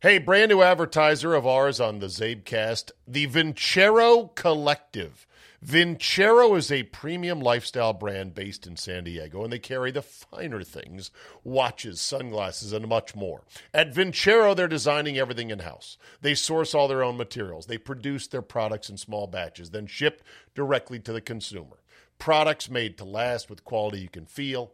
Hey, brand new advertiser of ours on the Zabecast, the Vincero Collective. Vincero is a premium lifestyle brand based in San Diego, and they carry the finer things watches, sunglasses, and much more. At Vincero, they're designing everything in house. They source all their own materials, they produce their products in small batches, then ship directly to the consumer. Products made to last with quality you can feel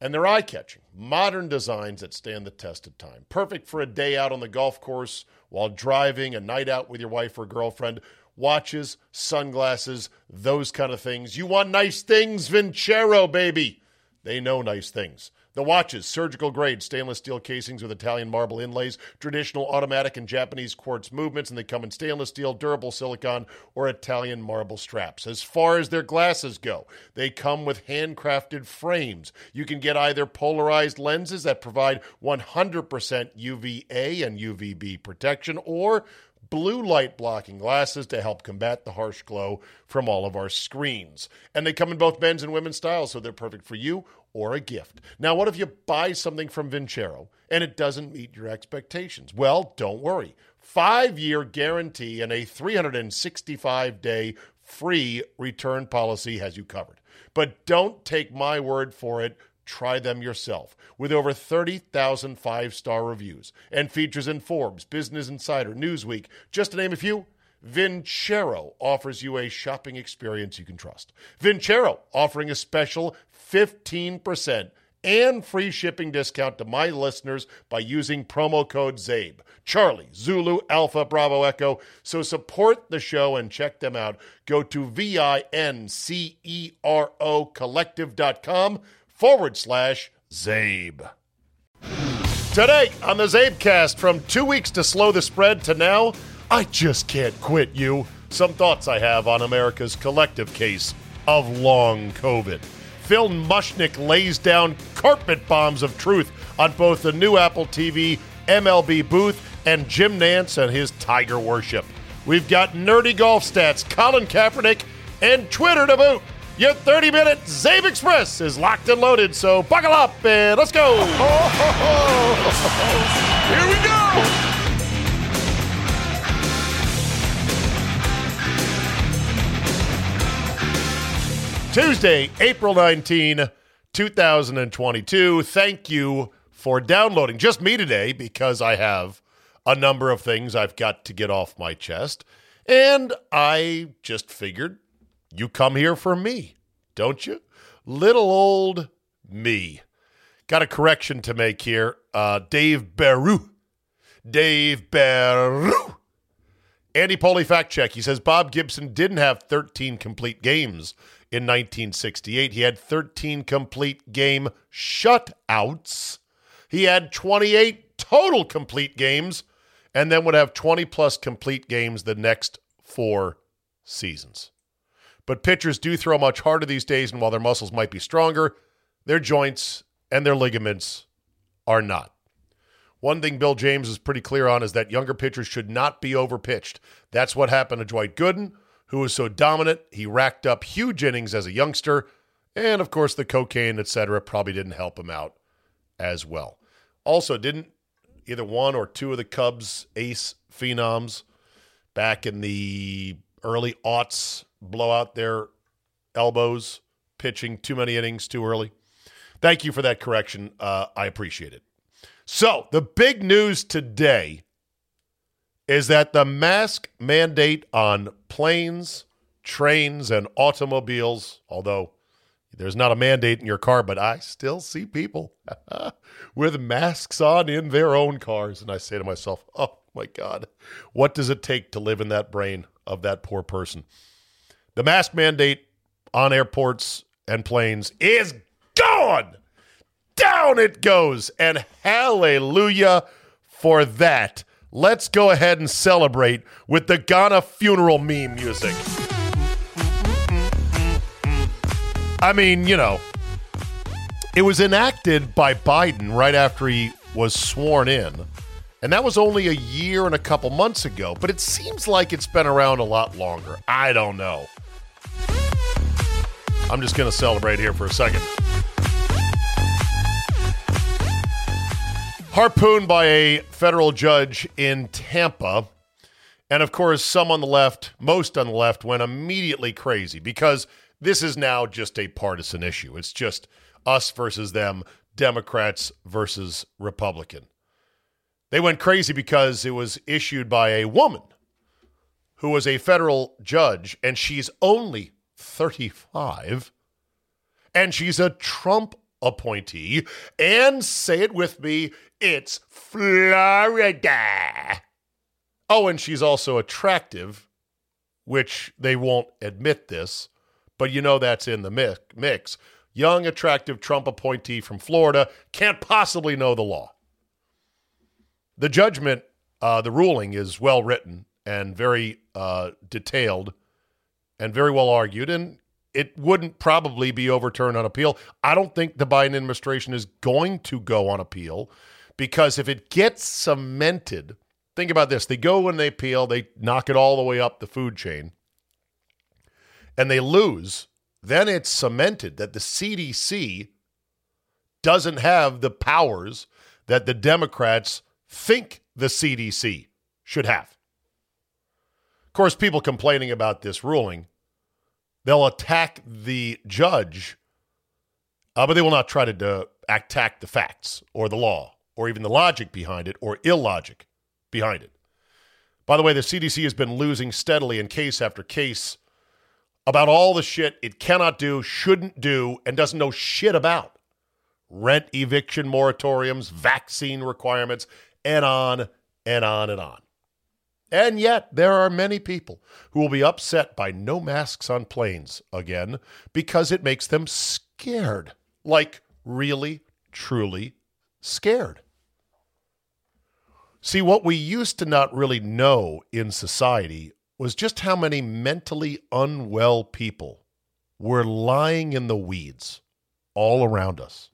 and they're eye catching. Modern designs that stand the test of time. Perfect for a day out on the golf course, while driving, a night out with your wife or girlfriend. Watches, sunglasses, those kind of things. You want nice things? Vincero, baby. They know nice things. The watches, surgical grade stainless steel casings with Italian marble inlays, traditional automatic and Japanese quartz movements, and they come in stainless steel, durable silicon, or Italian marble straps. As far as their glasses go, they come with handcrafted frames. You can get either polarized lenses that provide 100% UVA and UVB protection, or blue light blocking glasses to help combat the harsh glow from all of our screens. And they come in both men's and women's styles, so they're perfect for you or a gift. Now, what if you buy something from Vincero and it doesn't meet your expectations? Well, don't worry. Five year guarantee and a 365 day free return policy has you covered. But don't take my word for it. Try them yourself. With over 30,000 five star reviews and features in Forbes, Business Insider, Newsweek, just to name a few. Vincero offers you a shopping experience you can trust. Vincero offering a special 15% and free shipping discount to my listeners by using promo code ZABE. Charlie, Zulu, Alpha, Bravo, Echo. So support the show and check them out. Go to V-I-N-C-E-R-O collective.com forward slash ZABE. Today on the Zabecast, from two weeks to slow the spread to now, I just can't quit you. Some thoughts I have on America's collective case of long COVID. Phil Mushnick lays down carpet bombs of truth on both the new Apple TV MLB booth and Jim Nantz and his Tiger worship. We've got nerdy golf stats, Colin Kaepernick, and Twitter to boot. Your 30 minute Zabe Express is locked and loaded, so buckle up and let's go. Here we go. Tuesday, April 19, 2022. Thank you for downloading. Just me today because I have a number of things I've got to get off my chest. And I just figured you come here for me, don't you? Little old me. Got a correction to make here. Uh, Dave Beru. Dave Beru. Andy Poley fact check. He says Bob Gibson didn't have 13 complete games in 1968. He had 13 complete game shutouts. He had 28 total complete games and then would have 20 plus complete games the next four seasons. But pitchers do throw much harder these days, and while their muscles might be stronger, their joints and their ligaments are not. One thing Bill James is pretty clear on is that younger pitchers should not be overpitched. That's what happened to Dwight Gooden, who was so dominant he racked up huge innings as a youngster, and of course the cocaine, etc., probably didn't help him out as well. Also, didn't either one or two of the Cubs ace phenoms back in the early aughts blow out their elbows pitching too many innings too early? Thank you for that correction. Uh, I appreciate it. So, the big news today is that the mask mandate on planes, trains, and automobiles, although there's not a mandate in your car, but I still see people with masks on in their own cars. And I say to myself, oh my God, what does it take to live in that brain of that poor person? The mask mandate on airports and planes is gone. Down it goes. And hallelujah for that. Let's go ahead and celebrate with the Ghana funeral meme music. I mean, you know, it was enacted by Biden right after he was sworn in. And that was only a year and a couple months ago, but it seems like it's been around a lot longer. I don't know. I'm just going to celebrate here for a second. harpooned by a federal judge in Tampa. And of course, some on the left, most on the left, went immediately crazy because this is now just a partisan issue. It's just us versus them, Democrats versus Republican. They went crazy because it was issued by a woman who was a federal judge, and she's only 35, and she's a Trump appointee. And say it with me it's Florida. Oh, and she's also attractive, which they won't admit this, but you know that's in the mix. Young, attractive Trump appointee from Florida can't possibly know the law. The judgment, uh, the ruling is well written and very uh, detailed and very well argued, and it wouldn't probably be overturned on appeal. I don't think the Biden administration is going to go on appeal because if it gets cemented, think about this they go when they appeal, they knock it all the way up the food chain, and they lose, then it's cemented that the CDC doesn't have the powers that the Democrats think the CDC should have. Course, people complaining about this ruling, they'll attack the judge, uh, but they will not try to attack the facts or the law or even the logic behind it or illogic behind it. By the way, the CDC has been losing steadily in case after case about all the shit it cannot do, shouldn't do, and doesn't know shit about rent eviction moratoriums, vaccine requirements, and on and on and on. And yet, there are many people who will be upset by no masks on planes again because it makes them scared. Like, really, truly scared. See, what we used to not really know in society was just how many mentally unwell people were lying in the weeds all around us.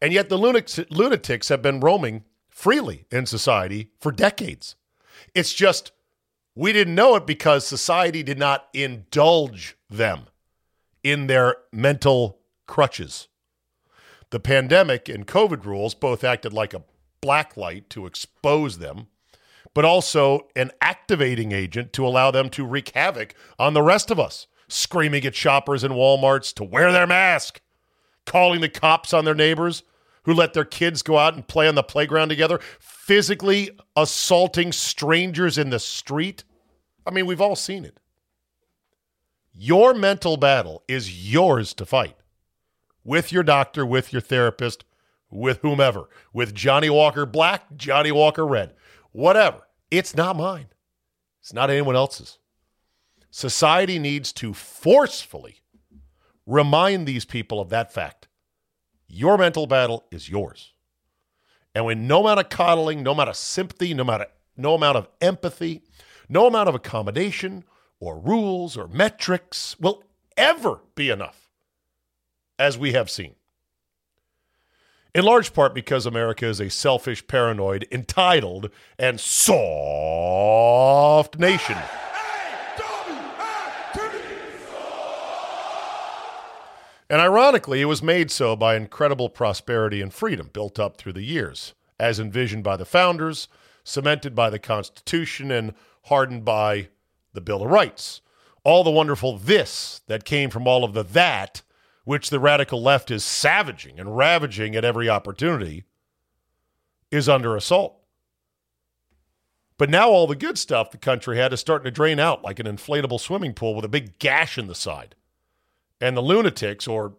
And yet the lunatics have been roaming freely in society for decades. It's just we didn't know it because society did not indulge them in their mental crutches. The pandemic and COVID rules both acted like a blacklight to expose them, but also an activating agent to allow them to wreak havoc on the rest of us, screaming at shoppers in Walmarts to wear their mask, calling the cops on their neighbors who let their kids go out and play on the playground together, physically assaulting strangers in the street. I mean, we've all seen it. Your mental battle is yours to fight with your doctor, with your therapist, with whomever, with Johnnie Walker Black, Johnnie Walker Red, whatever. It's not mine. It's not anyone else's. Society needs to forcefully remind these people of that fact. Your mental battle is yours. And when no amount of coddling, no amount of sympathy, no amount of, no amount of empathy, no amount of accommodation or rules or metrics will ever be enough, as we have seen in large part because America is a selfish, paranoid, entitled, and soft nation. And ironically, it was made so by incredible prosperity and freedom built up through the years, as envisioned by the founders, cemented by the Constitution, and hardened by the Bill of Rights. All the wonderful this that came from all of the that which the radical left is savaging and ravaging at every opportunity, is under assault. But now all the good stuff the country had is starting to drain out like an inflatable swimming pool with a big gash in the side. And the lunatics, or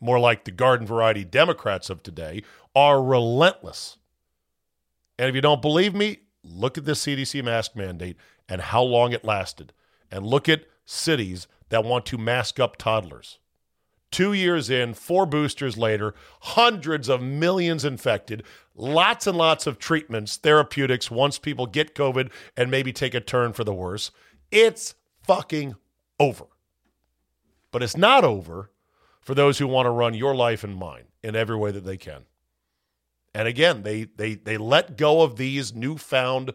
more like the garden variety Democrats of today, are relentless. And if you don't believe me, look at the CDC mask mandate and how long it lasted. And look at cities that want to mask up toddlers. Two years in, four boosters later, hundreds of millions infected, lots and lots of treatments, therapeutics once people get COVID and maybe take a turn for the worse. It's fucking over. But it's not over for those who want to run your life and mine in every way that they can. And again, they they they let go of these newfound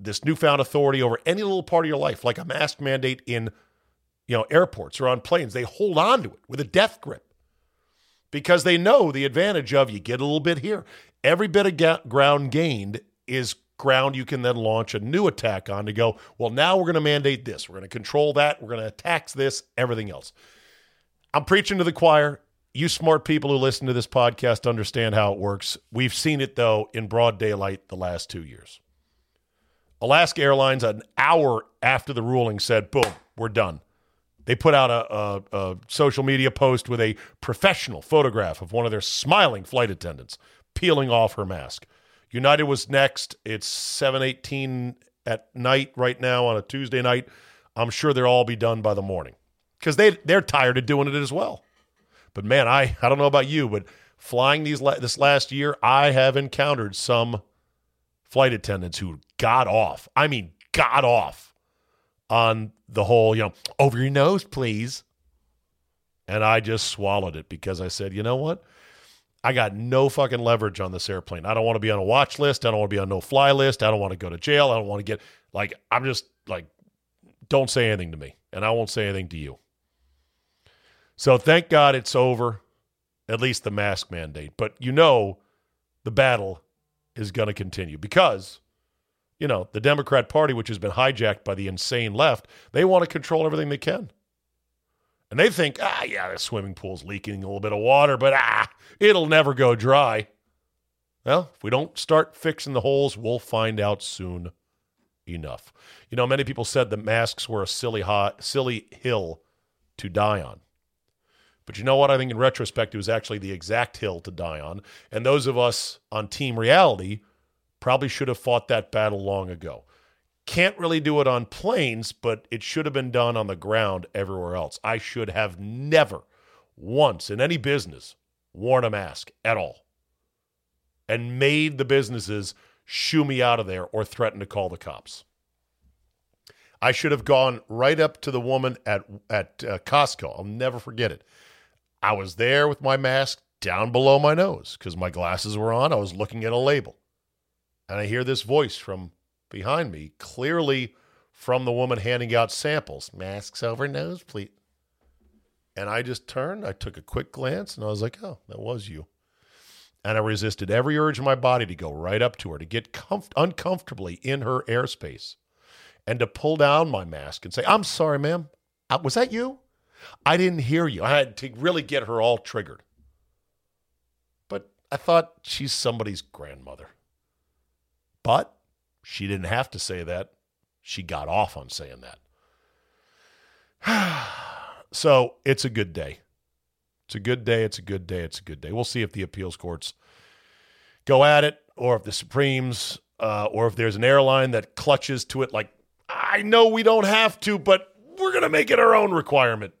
this newfound authority over any little part of your life, like a mask mandate in you know, airports or on planes. They hold on to it with a death grip because they know the advantage of you get a little bit here. every bit of ga- ground gained is ground you can then launch a new attack on to go, well, now we're going to mandate this. We're going to control that. We're going to tax this, everything else. I'm preaching to the choir. You smart people who listen to this podcast understand how it works. We've seen it, though, in broad daylight the last two years. Alaska Airlines, an hour after the ruling, said, boom, we're done. They put out a, a, a, social media post with a professional photograph of one of their smiling flight attendants peeling off her mask. United was next. It's 7:18 at night right now on a Tuesday night. I'm sure they'll all be done by the morning because they they're tired of doing it as well. But man, I I don't know about you, but flying these this last year, I have encountered some flight attendants who got off. I mean, got off on the whole, you know, over your nose, please. And I just swallowed it because I said, you know what? I got no fucking leverage on this airplane. I don't want to be on a watch list. I don't want to be on no fly list. I don't want to go to jail. I don't want to get like I'm just like don't say anything to me and I won't say anything to you. So thank God it's over, at least the mask mandate. But you know the battle is going to continue because you know, the Democrat Party which has been hijacked by the insane left, they want to control everything they can. And they think, ah, yeah, the swimming pool's leaking a little bit of water, but ah, it'll never go dry. Well, if we don't start fixing the holes, we'll find out soon enough. You know, many people said that masks were a silly, hot, silly hill to die on. But you know what? I think in retrospect, it was actually the exact hill to die on. And those of us on Team Reality probably should have fought that battle long ago. Can't really do it on planes, but it should have been done on the ground everywhere else. I should have never once in any business worn a mask at all and made the businesses shoo me out of there or threaten to call the cops. I should have gone right up to the woman at at uh, Costco. I'll never forget it. I was there with my mask down below my nose because my glasses were on. I was looking at a label. And I hear this voice from behind me, clearly from the woman handing out samples. Masks over nose, please. And I just turned, I took a quick glance, and I was like, oh, that was you. And I resisted every urge in my body to go right up to her, to get comf- uncomfortably in her airspace, and to pull down my mask and say, I'm sorry, ma'am. Uh, was that you? I didn't hear you. I had to really get her all triggered. But I thought she's somebody's grandmother. But she didn't have to say that. She got off on saying that. so it's a good day. It's a good day. It's a good day. It's a good day. We'll see if the appeals courts go at it or if the Supremes uh, or if there's an airline that clutches to it like, I know we don't have to, but we're going to make it our own requirement.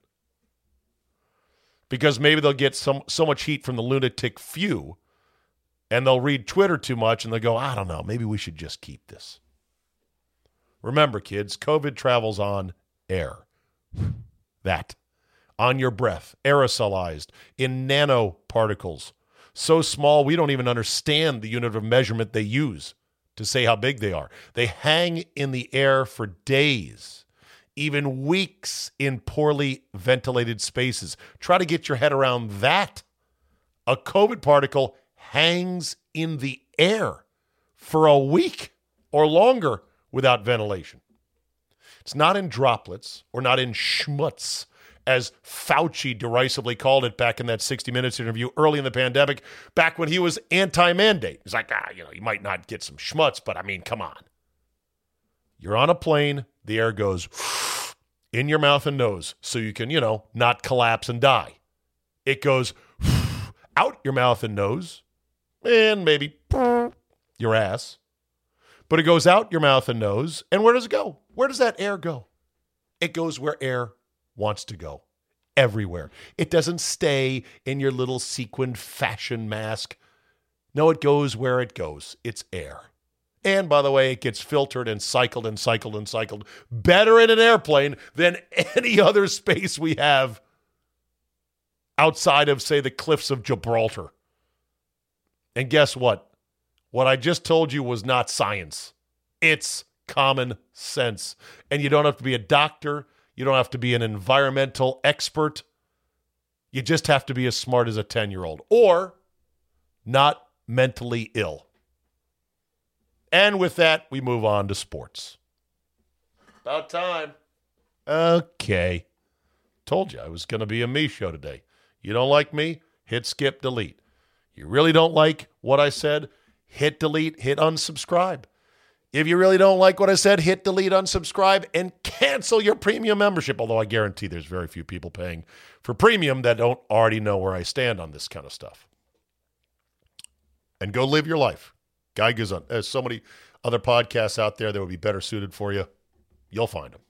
Because maybe they'll get some, so much heat from the lunatic few and they'll read Twitter too much and they'll go, I don't know, maybe we should just keep this. Remember, kids, COVID travels on air. That. On your breath, aerosolized in nanoparticles. So small we don't even understand the unit of measurement they use to say how big they are. They hang in the air for days, even weeks in poorly ventilated spaces. Try to get your head around that. A COVID particle hangs in the air for a week or longer without ventilation. It's not in droplets or not in schmutz, as Fauci derisively called it back in that 60 Minutes interview early in the pandemic, back when he was anti mandate. He's like, ah, you know, you might not get some schmutz, but I mean, come on. You're on a plane, the air goes in your mouth and nose so you can, you know, not collapse and die. It goes out your mouth and nose and maybe your ass. But it goes out your mouth and nose. And where does it go? Where does that air go? It goes where air wants to go, everywhere. It doesn't stay in your little sequined fashion mask. No, it goes where it goes. It's air. And by the way, it gets filtered and cycled and cycled and cycled better in an airplane than any other space we have outside of, say, the cliffs of Gibraltar. And guess what? What I just told you was not science. It's common sense. And you don't have to be a doctor, you don't have to be an environmental expert. You just have to be as smart as a 10 year old or not mentally ill. And with that, we move on to sports. About time. Okay. Told you I was going to be a me show today. You don't like me? Hit skip delete. You really don't like what I said? Hit delete, hit unsubscribe. If you really don't like what I said, hit delete, unsubscribe, and cancel your premium membership. Although I guarantee there's very few people paying for premium that don't already know where I stand on this kind of stuff. And go live your life. Guy Gazun. There's so many other podcasts out there that would be better suited for you. You'll find them.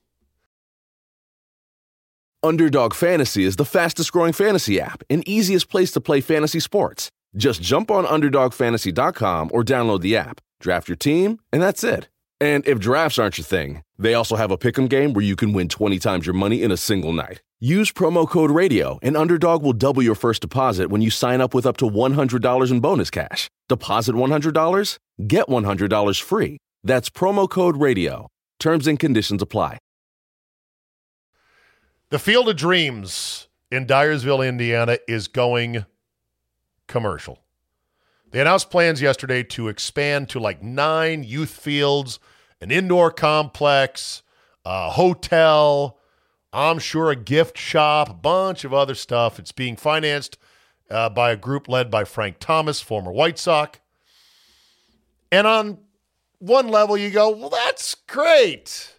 Underdog Fantasy is the fastest growing fantasy app and easiest place to play fantasy sports. Just jump on UnderdogFantasy.com or download the app, draft your team, and that's it. And if drafts aren't your thing, they also have a pick'em game where you can win 20 times your money in a single night. Use promo code RADIO, and Underdog will double your first deposit when you sign up with up to $100 in bonus cash. Deposit $100, get $100 free. That's promo code RADIO. Terms and conditions apply. The Field of Dreams in Dyersville, Indiana is going commercial. They announced plans yesterday to expand to like nine youth fields, an indoor complex, a hotel, I'm sure a gift shop, a bunch of other stuff. It's being financed uh, by a group led by Frank Thomas, former White Sox. And on one level, you go, well, that's great.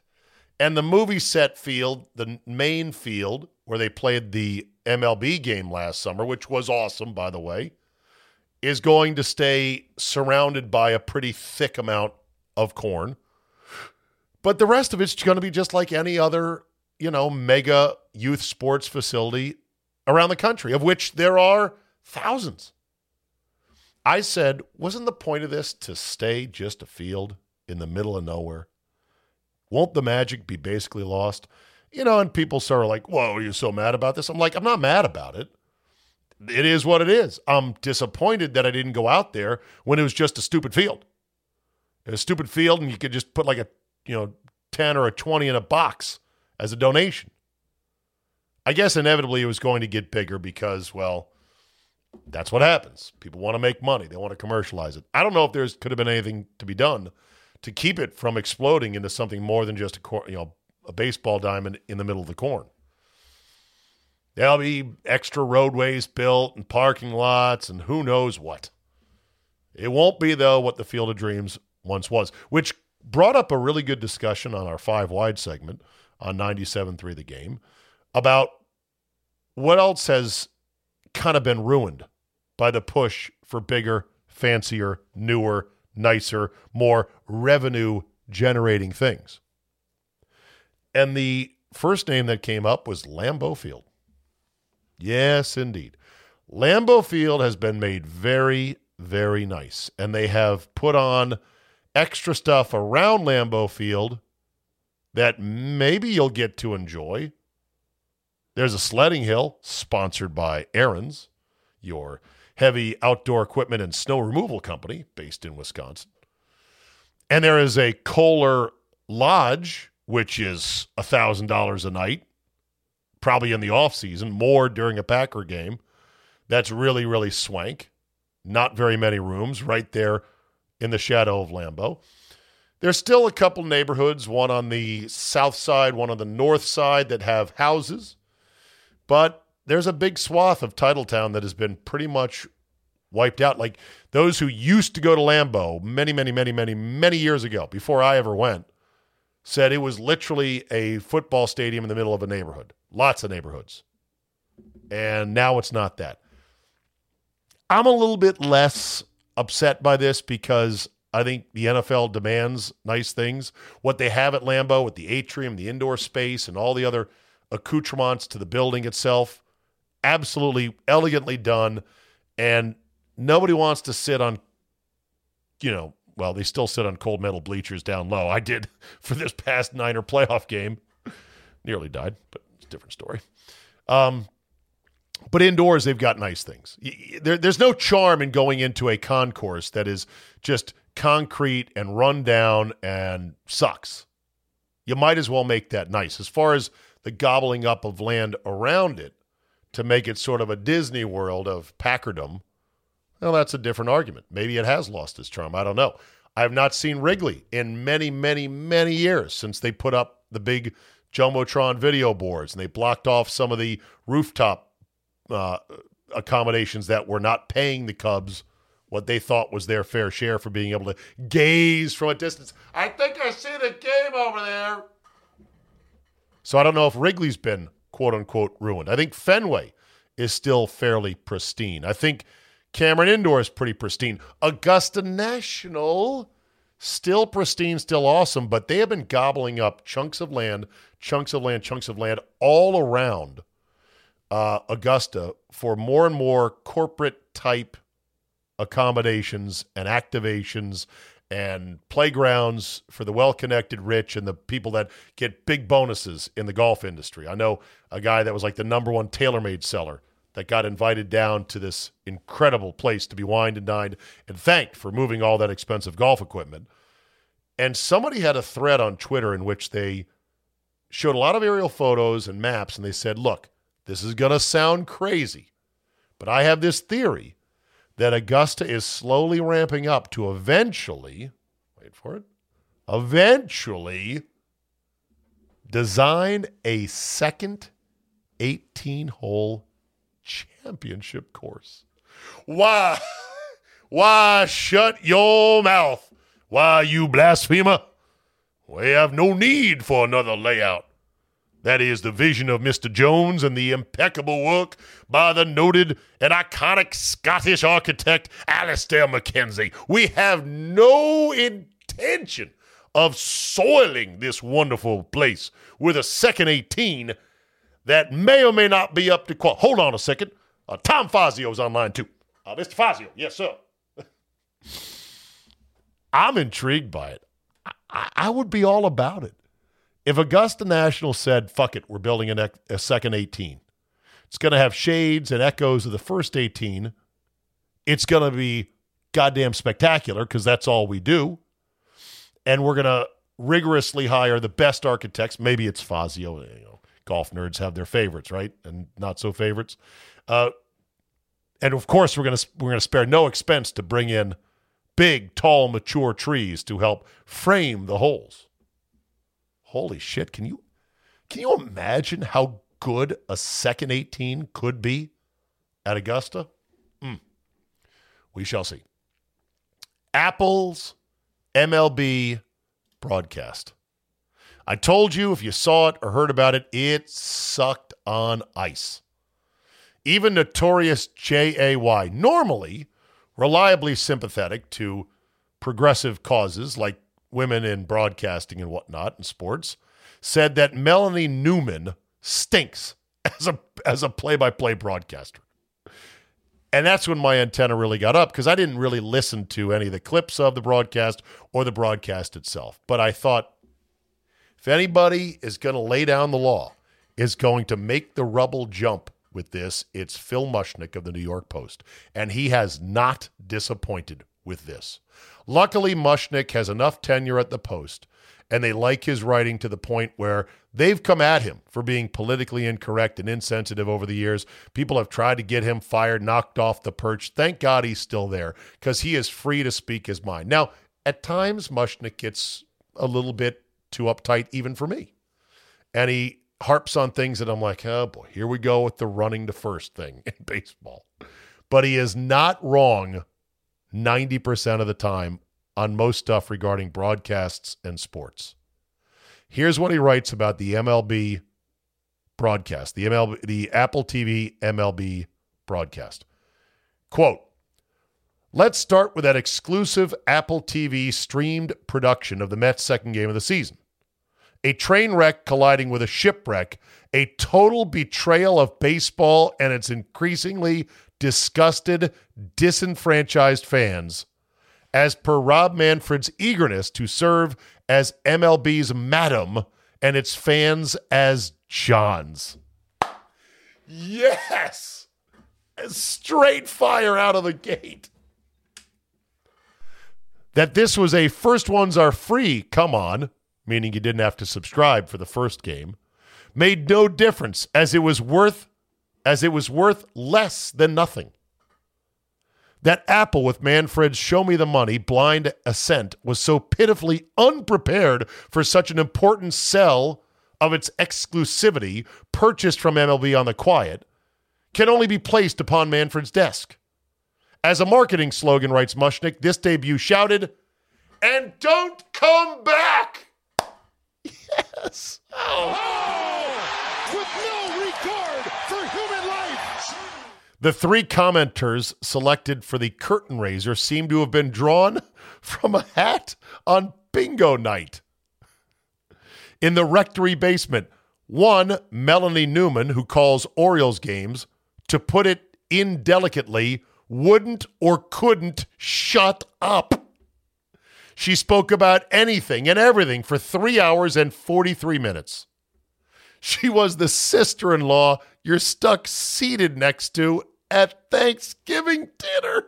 And the movie set field, the main field where they played the MLB game last summer, which was awesome, by the way, is going to stay surrounded by a pretty thick amount of corn. But the rest of it's going to be just like any other, you know, mega youth sports facility around the country, of which there are thousands. I said, wasn't the point of this to stay just a field in the middle of nowhere? Won't the magic be basically lost? You know, and people sort of like, whoa, you're so mad about this? I'm like, I'm not mad about it. It is what it is. I'm disappointed that I didn't go out there when it was just a stupid field. A stupid field, and you could just put like a, you know, 10 or a 20 in a box as a donation. I guess inevitably it was going to get bigger because, well, that's what happens. People want to make money. They want to commercialize it. I don't know if there's could have been anything to be done to keep it from exploding into something more than just a you know a baseball diamond in the middle of the corn. There'll be extra roadways built and parking lots and who knows what. It won't be though what the Field of Dreams once was, which brought up a really good discussion on our five wide segment on 97.3 The Game about what else has kind of been ruined by the push for bigger, fancier, newer, nicer, more revenue generating things. And the first name that came up was Lambeau Field. Yes, indeed. Lambeau Field has been made very, very nice. And they have put on extra stuff around Lambeau Field that maybe you'll get to enjoy. There's a sledding hill sponsored by Ariens, your heavy outdoor equipment and snow removal company based in Wisconsin. And there is a Kohler Lodge, which is a $1,000 a night, probably in the off season, more during a Packer game. That's really, really swank. Not very many rooms right there in the shadow of Lambeau. There's still a couple neighborhoods, one on the south side, one on the north side, that have houses. But there's a big swath of Titletown that has been pretty much wiped out. Like those who used to go to Lambeau many, many, many, many, many years ago, before I ever went, said it was literally a football stadium in the middle of a neighborhood, lots of neighborhoods. And now it's not that. I'm a little bit less upset by this because I think the NFL demands nice things. What they have at Lambeau with the atrium, the indoor space, and all the other accoutrements to the building itself absolutely elegantly done. And nobody wants to sit on, you know, well, they still sit on cold metal bleachers down low. I did for this past Niner playoff game. Nearly died, but it's a different story. Um, but indoors, they've got nice things. There, there's no charm in going into a concourse that is just concrete and run down and sucks. You might as well make that nice. As far as the gobbling up of land around it, to make it sort of a Disney world of Packardom, Well, that's a different argument. Maybe it has lost its charm. I don't know. I have not seen Wrigley in many, many, many years since they put up the big Jumbotron video boards and they blocked off some of the rooftop uh, accommodations that were not paying the Cubs what they thought was their fair share for being able to gaze from a distance. I think I see the game over there. So I don't know if Wrigley's been quote unquote ruined. I think Fenway is still fairly pristine. I think Cameron Indoor is pretty pristine. Augusta National, still pristine, still awesome, but they have been gobbling up chunks of land, chunks of land, chunks of land all around uh, Augusta for more and more corporate type accommodations and activations and playgrounds for the well connected rich and the people that get big bonuses in the golf industry. I know a guy that was like the number one tailor made seller that got invited down to this incredible place to be wined and dined and thanked for moving all that expensive golf equipment. And somebody had a thread on Twitter in which they showed a lot of aerial photos and maps, and they said, Look, this is going to sound crazy, but I have this theory that Augusta is slowly ramping up to eventually, wait for it, eventually design a second 18 hole championship course. Why? Why shut your mouth? Why, you blasphemer? We have no need for another layout. That is the vision of Mr. Jones and the impeccable work by the noted and iconic Scottish architect Alister MacKenzie. We have no intention of soiling this wonderful place with a second 18 that may or may not be up to qual. Hold on a second. Uh, Tom Fazio's online too. Uh, Mr. Fazio, yes, sir. I'm intrigued by it. I, I, would be all about it. If Augusta National said, fuck it, we're building a, a second 18, it's going to have shades and echoes of the first 18. It's going to be goddamn spectacular because that's all we do. And we're going to rigorously hire the best architects. Maybe it's Fazio. You know, golf nerds have their favorites, right? And not so favorites. Uh, and of course, we're going to we're going to spare no expense to bring in big, tall, mature trees to help frame the holes. Holy shit! Can you can you imagine how good a second 18 could be at Augusta? Mm. We shall see. Apple's MLB broadcast. I told you if you saw it or heard about it, it sucked on ice. Even notorious JAY, normally reliably sympathetic to progressive causes like women in broadcasting and whatnot and sports, said that Melanie Newman stinks as a as a play-by-play broadcaster. And that's when my antenna really got up because I didn't really listen to any of the clips of the broadcast or the broadcast itself. But I thought if anybody is going to lay down the law, is going to make the rubble jump with this, it's Phil Mushnick of the New York Post. And he has not disappointed with this. Luckily, Mushnick has enough tenure at the Post, and they like his writing to the point where they've come at him for being politically incorrect and insensitive over the years. People have tried to get him fired, knocked off the perch. Thank God he's still there because he is free to speak his mind. Now, at times, Mushnick gets a little bit too uptight, even for me. And he harps on things that I'm like, oh boy, here we go with the running to first thing in baseball. But he is not wrong 90% of the time on most stuff regarding broadcasts and sports. Here's what he writes about the MLB broadcast, the MLB, the Apple TV MLB broadcast. Quote, Let's start with that exclusive Apple TV streamed production of the Mets' second game of the season a train wreck colliding with a shipwreck, a total betrayal of baseball and its increasingly disgusted, disenfranchised fans, as per Rob Manfred's eagerness to serve as MLB's madam and its fans as Johns. Yes! Straight fire out of the gate. That this was a first ones are free, come on meaning you didn't have to subscribe for the first game, made no difference as it was worth as it was worth less than nothing. that Apple, with Manfred's Show Me the Money blind assent, was so pitifully unprepared for such an important sell of its exclusivity purchased from MLB on the quiet can only be placed upon Manfred's desk. As a marketing slogan, writes Mushnick, this debut shouted, and don't come back. Yes. Oh. oh with no regard for human life. The three commenters selected for the curtain raiser seem to have been drawn from a hat on bingo night. In the rectory basement, one, Melanie Newman, who calls Orioles games, to put it indelicately, wouldn't or couldn't shut up. She spoke about anything and everything for three hours and 43 minutes. She was the sister in law you're stuck seated next to at Thanksgiving dinner.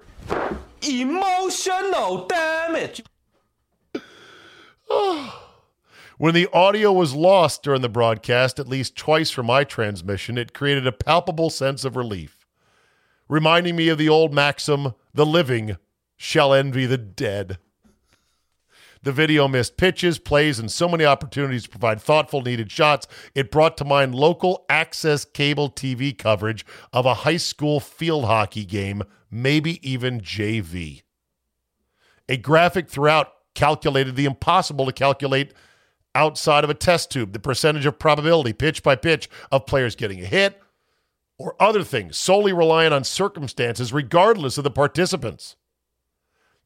Emotional damage. When the audio was lost during the broadcast, at least twice for my transmission, it created a palpable sense of relief, reminding me of the old maxim the living shall envy the dead. The video missed pitches, plays, and so many opportunities to provide thoughtful, needed shots. It brought to mind local access cable TV coverage of a high school field hockey game, maybe even JV. A graphic throughout calculated the impossible to calculate outside of a test tube, the percentage of probability, pitch by pitch, of players getting a hit, or other things solely reliant on circumstances, regardless of the participants.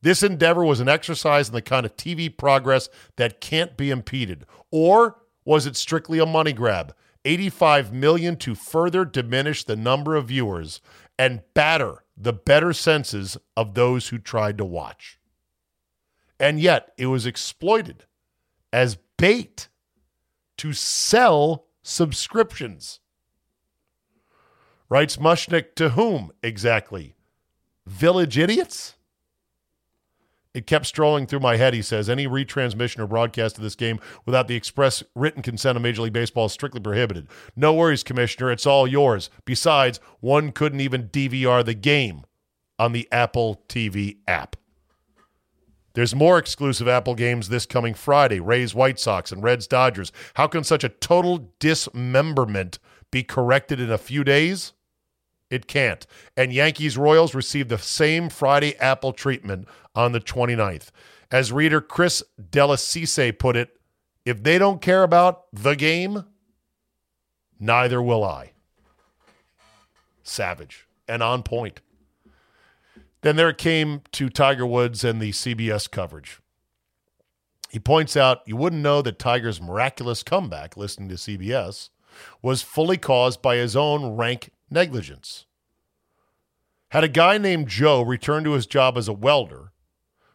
This endeavor was an exercise in the kind of TV progress that can't be impeded. Or was it strictly a money grab? 85 million to further diminish the number of viewers and batter the better senses of those who tried to watch. And yet it was exploited as bait to sell subscriptions. Writes Mushnick to whom exactly? Village idiots? It kept strolling through my head, he says. Any retransmission or broadcast of this game without the express written consent of Major League Baseball is strictly prohibited. No worries, Commissioner. It's all yours. Besides, one couldn't even DVR the game on the Apple TV app. There's more exclusive Apple games this coming Friday Rays, White Sox, and Reds, Dodgers. How can such a total dismemberment be corrected in a few days? It can't. And Yankees Royals received the same Friday Apple treatment on the 29th. As reader Chris Delasise put it, if they don't care about the game, neither will I. Savage and on point. Then there came to Tiger Woods and the CBS coverage. He points out you wouldn't know that Tiger's miraculous comeback, listening to CBS, was fully caused by his own rank negligence. Had a guy named Joe returned to his job as a welder,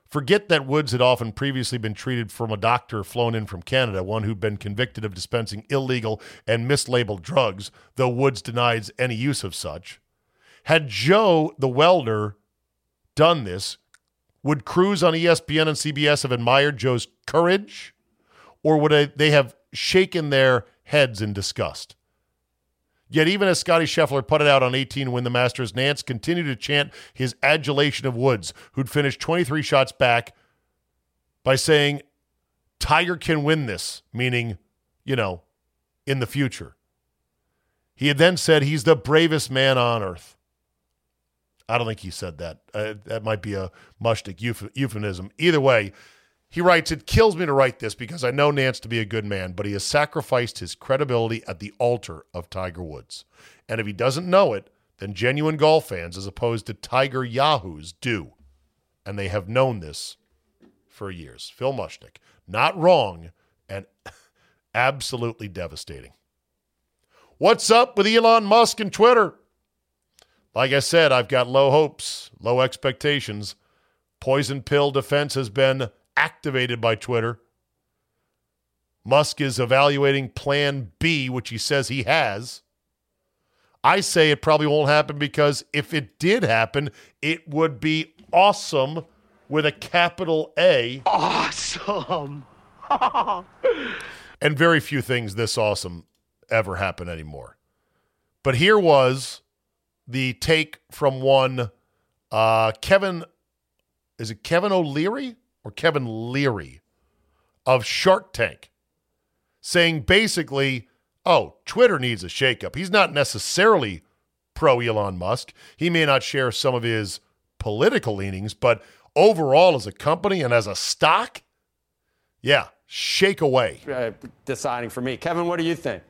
forget that Woods had often previously been treated from a doctor flown in from Canada, one who'd been convicted of dispensing illegal and mislabeled drugs, though Woods denies any use of such. Had Joe, the welder, done this, would crews on ESPN and CBS have admired Joe's courage, or would they have shaken their heads in disgust? Yet, even as Scotty Scheffler put it out on 18 to win the Masters, Nantz continued to chant his adulation of Woods, who'd finished 23 shots back, by saying, Tiger can win this, meaning, you know, in the future. He had then said he's the bravest man on earth. I don't think he said that. Uh, that might be a mushnick euphemism. Either way, he writes, It kills me to write this because I know Nantz to be a good man, but he has sacrificed his credibility at the altar of Tiger Woods. And if he doesn't know it, then genuine golf fans, as opposed to Tiger Yahoos, do. And they have known this for years. Phil Mushnick. Not wrong and absolutely devastating. What's up with Elon Musk and Twitter? Like I said, I've got low hopes, low expectations. Poison pill defense has been activated by Twitter. Musk is evaluating Plan B, which he says he has. I say it probably won't happen because if it did happen, it would be awesome with a capital A. Awesome. and very few things this awesome ever happen anymore. But here was the take from one Uh, Kevin, is it Kevin O'Leary or Kevin Leary of Shark Tank saying basically, oh, Twitter needs a shakeup. He's not necessarily pro Elon Musk. He may not share some of his political leanings, but overall, as a company and as a stock, yeah, shake away. Uh, deciding for me. Kevin, what do you think?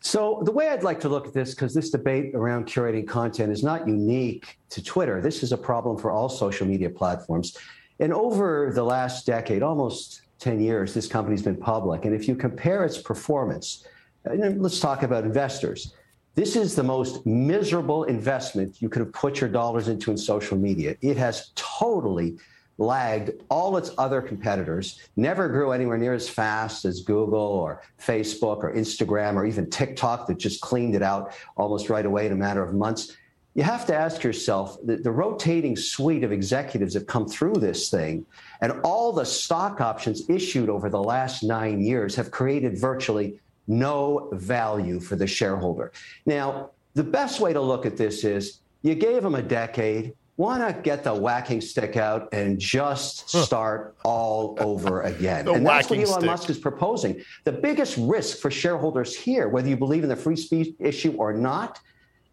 So, the way I'd like to look at this, because this debate around curating content is not unique to Twitter, this is a problem for all social media platforms. And over the last decade, almost 10 years, this company's been public. And if you compare its performance, let's talk about investors. This is the most miserable investment you could have put your dollars into in social media. It has totally lagged all its other competitors, never grew anywhere near as fast as Google or Facebook or Instagram or even TikTok that just cleaned it out almost right away in a matter of months. You have to ask yourself the, the rotating suite of executives that come through this thing and all the stock options issued over the last nine years have created virtually no value for the shareholder. Now, the best way to look at this is you gave them a decade, why not get the whacking stick out and just start all over again? And that's what Elon stick. Musk is proposing. The biggest risk for shareholders here, whether you believe in the free speech issue or not,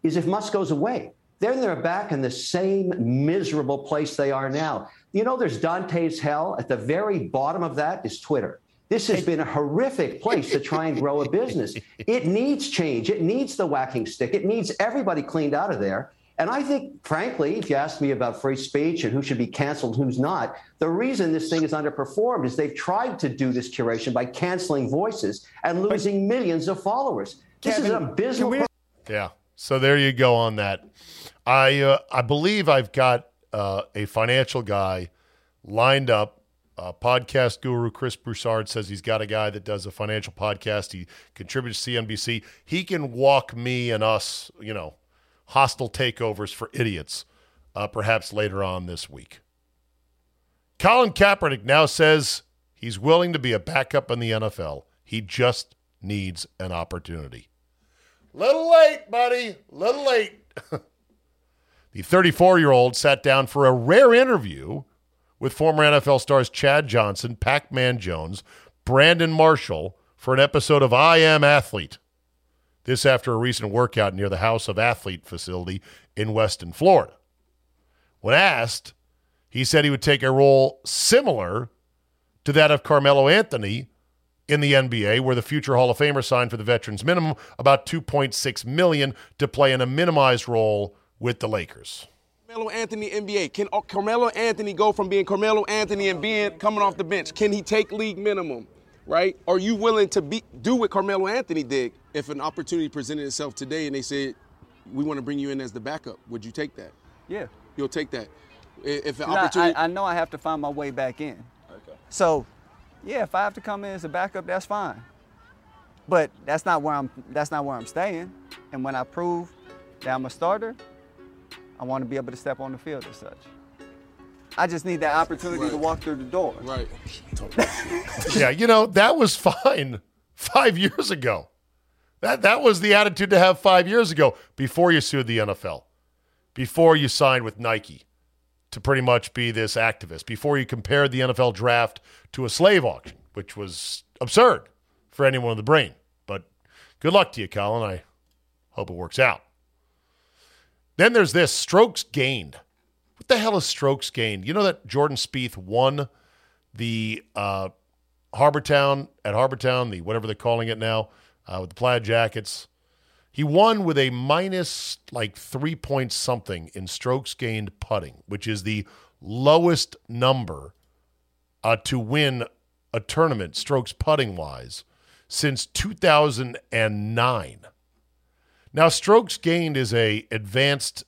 is if Musk goes away. Then they're back in the same miserable place they are now. You know, there's Dante's hell. At the very bottom of that is Twitter. This has been a horrific place to try and grow a business. It needs change. It needs the whacking stick. It needs everybody cleaned out of there. And I think, frankly, if you ask me about free speech and who should be canceled, who's not, the reason this thing is underperformed is they've tried to do this curation by canceling voices and losing millions of followers. This is Kevin, an abysmal. Yeah. So there you go on that. I uh, I believe I've got uh, a financial guy lined up. Uh, podcast guru Chris Broussard says he's got a guy that does a financial podcast. He contributes to CNBC. He can walk me and us, you know, hostile takeovers for idiots, uh, perhaps later on this week. Colin Kaepernick now says he's willing to be a backup in the NFL. He just needs an opportunity. Little late, buddy. Little late. the 34 year old sat down for a rare interview with former NFL stars Chad Johnson, Pac Man Jones, Brandon Marshall for an episode of I Am Athlete. This after a recent workout near the House of Athlete facility in Weston, Florida. When asked, he said he would take a role similar to that of Carmelo Anthony in the NBA, where the future Hall of Famer signed for the veterans minimum, about 2.6 million to play in a minimized role with the Lakers. Carmelo Anthony NBA. Can uh, Carmelo Anthony go from being Carmelo Anthony and being coming off the bench? Can he take league minimum? Right? Are you willing to be do what Carmelo Anthony did if an opportunity presented itself today and they said we want to bring you in as the backup? Would you take that? Yeah. You'll take that. I- If an 'Cause I- opportunity, I, I know I have to find my way back in. Okay. So, yeah, if I have to come in as a backup, that's fine. But that's not where I'm. That's not where I'm staying. And when I prove that I'm a starter, I want to be able to step on the field as such. I just need that opportunity to walk through the door. right? yeah, you know, that was fine five years ago. That that was the attitude to have five years ago before you sued the NFL, before you signed with Nike to pretty much be this activist, before you compared the NFL draft to a slave auction, which was absurd for anyone with a brain. But good luck to you, Colin. I hope it works out. Then there's this strokes gained. What the hell is strokes gained? You know that Jordan Spieth won the uh, Harbour Town at Harbour Town, the whatever they're calling it now, uh, with the plaid jackets. He won with a minus like three point something in strokes gained putting, which is the lowest number uh, to win a tournament, strokes putting wise, since 2009. Now, strokes gained is a advanced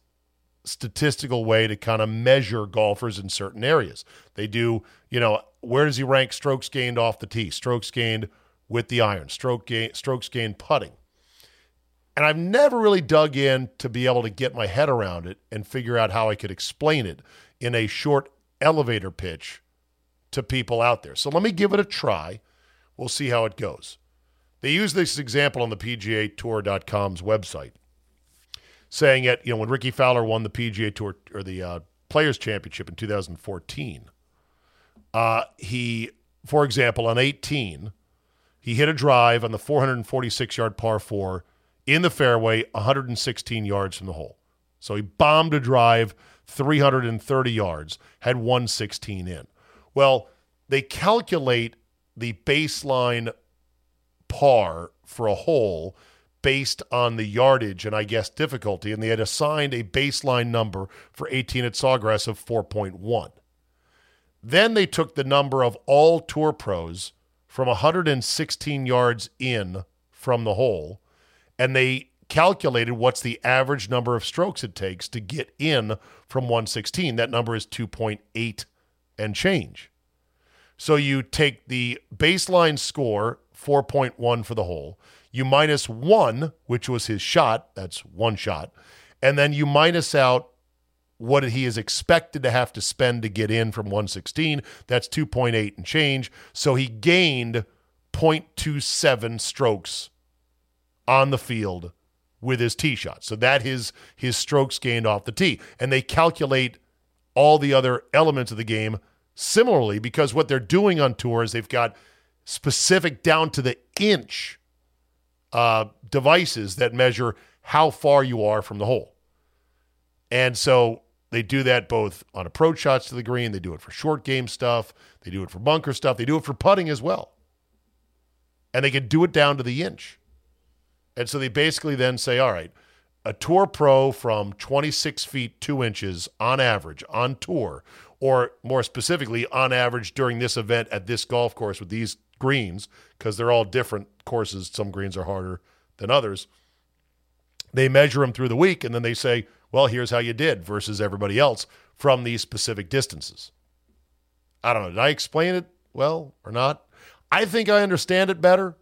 statistical way to kind of measure golfers in certain areas. They do, you know, where does he rank strokes gained off the tee, strokes gained with the iron, stroke strokes gained putting. And I've never really dug in to be able to get my head around it and figure out how I could explain it in a short elevator pitch to people out there. So let me give it a try. We'll see how it goes. They use this example on the PGA Tour.com's website. saying it, you know, when Rickie Fowler won the PGA Tour or the uh, Players Championship in 2014, uh, he, for example, on 18, he hit a drive on the 446 yard par four in the fairway, 116 yards from the hole. So he bombed a drive 330 yards, had 116 in. Well, they calculate the baseline par for a hole based on the yardage and I guess difficulty, and they had assigned a baseline number for 18 at Sawgrass of 4.1. Then they took the number of all tour pros from 116 yards in from the hole, and they calculated what's the average number of strokes it takes to get in from 116. That number is 2.8 and change. So you take the baseline score, 4.1 for the hole, you minus one, which was his shot, that's one shot, and then you minus out what he is expected to have to spend to get in from 116. That's 2.8 and change. So he gained 0.27 strokes on the field with his tee shot. So that his his strokes gained off the tee. And they calculate all the other elements of the game similarly because what they're doing on tour is they've got specific down to the inch uh, devices that measure how far you are from the hole. And so they do that both on approach shots to the green, they do it for short game stuff, they do it for bunker stuff, they do it for putting as well. And they can do it down to the inch. And so they basically then say, all right, a tour pro from 26 feet 2 inches on average on tour, or more specifically, on average during this event at this golf course with these greens, because they're all different courses. Some greens are harder than others. They measure them through the week and then they say, well, here's how you did versus everybody else from these specific distances. I don't know. Did I explain it well or not? I think I understand it better,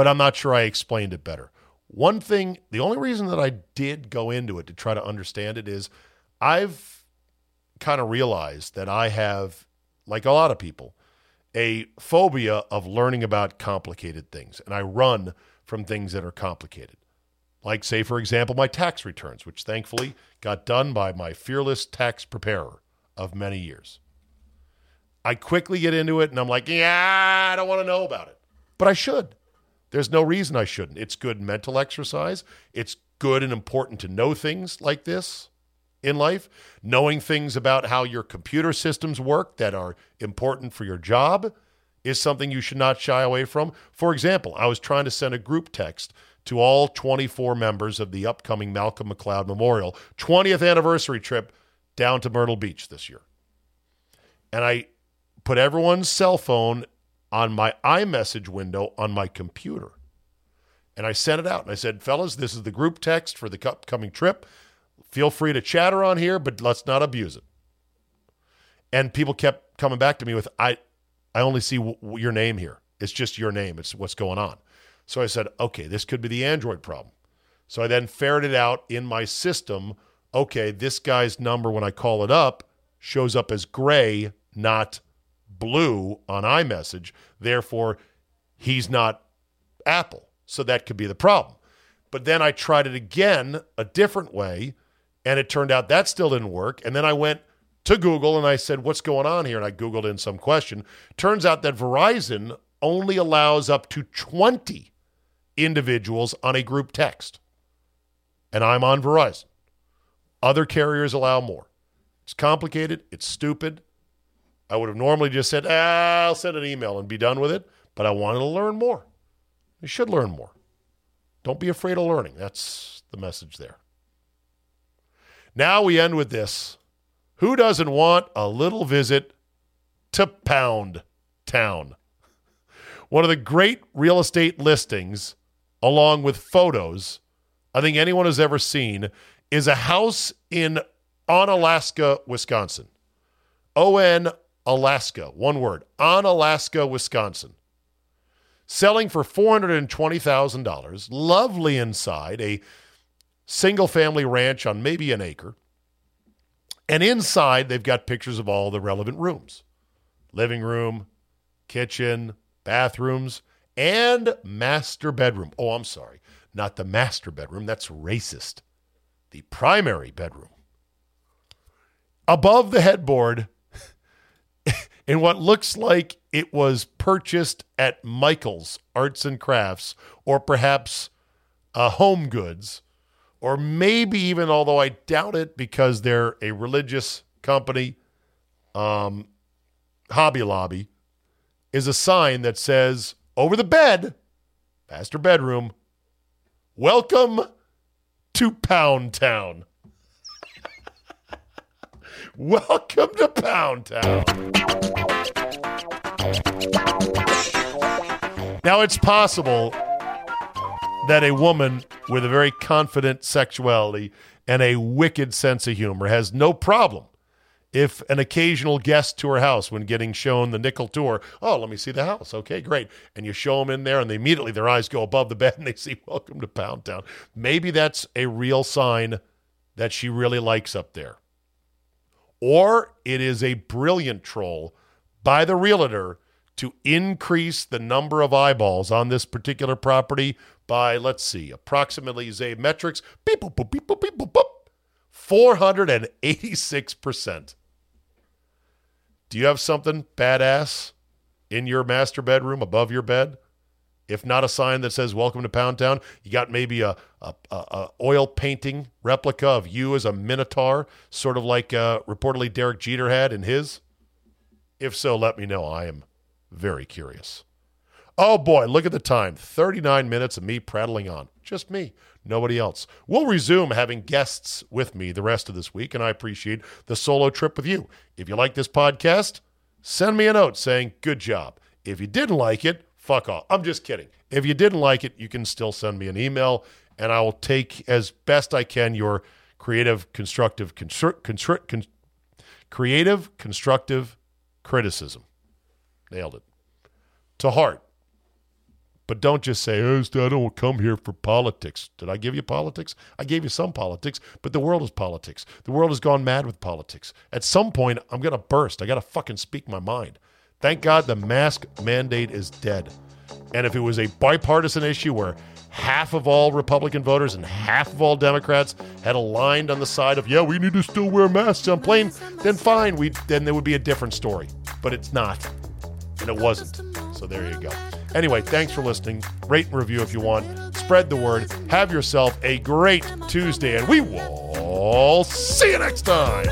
but I'm not sure I explained it better. One thing, the only reason that I did go into it to try to understand it is I've kind of realized that I have, like a lot of people, a phobia of learning about complicated things. And I run from things that are complicated. Like, say, for example, my tax returns, which thankfully got done by my fearless tax preparer of many years. I quickly get into it and I'm like, yeah, I don't want to know about it. But I should. There's no reason I shouldn't. It's good mental exercise. It's good and important to know things like this in life, knowing things about how your computer systems work that are important for your job is something you should not shy away from. For example, I was trying to send a group text to all 24 members of the upcoming Malcolm McLeod Memorial 20th anniversary trip down to Myrtle Beach this year. And I put everyone's cell phone on my iMessage window on my computer. And I sent it out and I said, fellas, this is the group text for the upcoming trip. Feel free to chatter on here, but let's not abuse it. And people kept coming back to me with, I, I only see w- your name here. It's just your name. It's what's going on. So I said, okay, this could be the Android problem. So I then ferreted out in my system, okay, this guy's number when I call it up shows up as gray, not blue on iMessage. Therefore, he's not Apple. So that could be the problem. But then I tried it again a different way and it turned out that still didn't work. And then I went to Google and I said, What's going on here? And I Googled in some question. Turns out that Verizon only allows up to 20 individuals on a group text. And I'm on Verizon. Other carriers allow more. It's complicated, it's stupid. I would have normally just said, ah, I'll send an email and be done with it, but I wanted to learn more. You should learn more. Don't be afraid of learning. That's the message there. Now we end with this. Who doesn't want a little visit to Pound Town? One of the great real estate listings, along with photos, I think anyone has ever seen, is a house in Onalaska, Wisconsin. O N Alaska, one word, on Alaska, Wisconsin. Selling for $420,000, lovely inside, a single family ranch on maybe an acre. And inside, they've got pictures of all the relevant rooms living room, kitchen, bathrooms, and master bedroom. Oh, I'm sorry, not the master bedroom. That's racist. the primary bedroom. Above the headboard, in what looks like it was purchased at Michael's Arts and Crafts, or perhaps uh, Home Goods, or maybe even, although I doubt it because they're a religious company, um, Hobby Lobby, is a sign that says over the bed, master bedroom, welcome to Pound Town. Welcome to Pound Town. Now, it's possible that a woman with a very confident sexuality and a wicked sense of humor has no problem if an occasional guest to her house when getting shown the nickel tour oh let me see the house. Okay great. And you show them in there and they immediately their eyes go above the bed and they see welcome to pound town. Maybe that's a real sign that she really likes up there or it is a brilliant troll by the realtor to increase the number of eyeballs on this particular property by, let's see, approximately Zabe metrics, beep, boop, beep, boop, beep, boop, boop, 486%. Do you have something badass in your master bedroom above your bed? If not a sign that says "Welcome to Pound Town," you got maybe a, a, a, oil painting replica of you as a minotaur, sort of like uh, reportedly Derek Jeter had in his. If so, let me know. I am very curious. Oh boy, look at the time 39 minutes of me prattling on. Just me, nobody else. We'll resume having guests with me the rest of this week, and I appreciate the solo trip with you. If you like this podcast, send me a note saying, good job. If you didn't like it, fuck off. I'm just kidding. If you didn't like it, you can still send me an email, and I will take as best I can your creative, constructive, constru- constru- con- creative, constructive criticism. Nailed it. To heart. But don't just say, oh, I don't come here for politics. Did I give you politics? I gave you some politics, but the world is politics. The world has gone mad with politics. At some point, I'm going to burst. I got to fucking speak my mind. Thank God the mask mandate is dead. And if it was a bipartisan issue where half of all Republican voters and half of all Democrats had aligned on the side of, yeah, we need to still wear masks on plane, then fine, we then there would be a different story. But it's not. And it wasn't. So there you go. Anyway, thanks for listening. Rate and review if you want. Spread the word. Have yourself a great Tuesday, and we will see you next time.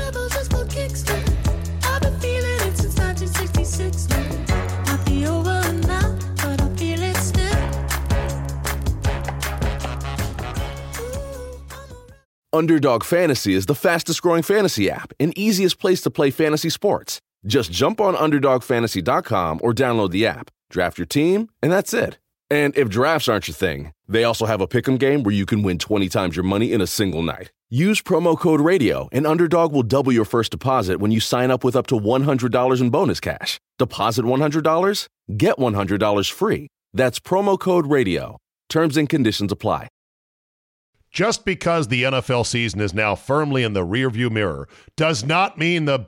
Underdog Fantasy is the fastest growing fantasy app and easiest place to play fantasy sports. Just jump on UnderdogFantasy.com or download the app, draft your team, and that's it. And if drafts aren't your thing, they also have a pick'em game where you can win 20 times your money in a single night. Use promo code RADIO, and Underdog will double your first deposit when you sign up with up to $100 in bonus cash. Deposit $100, get $100 free. That's promo code RADIO. Terms and conditions apply. Just because the NFL season is now firmly in the rearview mirror does not mean the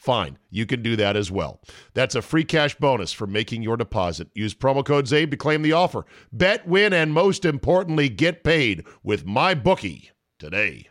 fine. You can do that as well. That's a free cash bonus for making your deposit. Use promo code ZABE to claim the offer. Bet, win, and most importantly, get paid with my bookie today.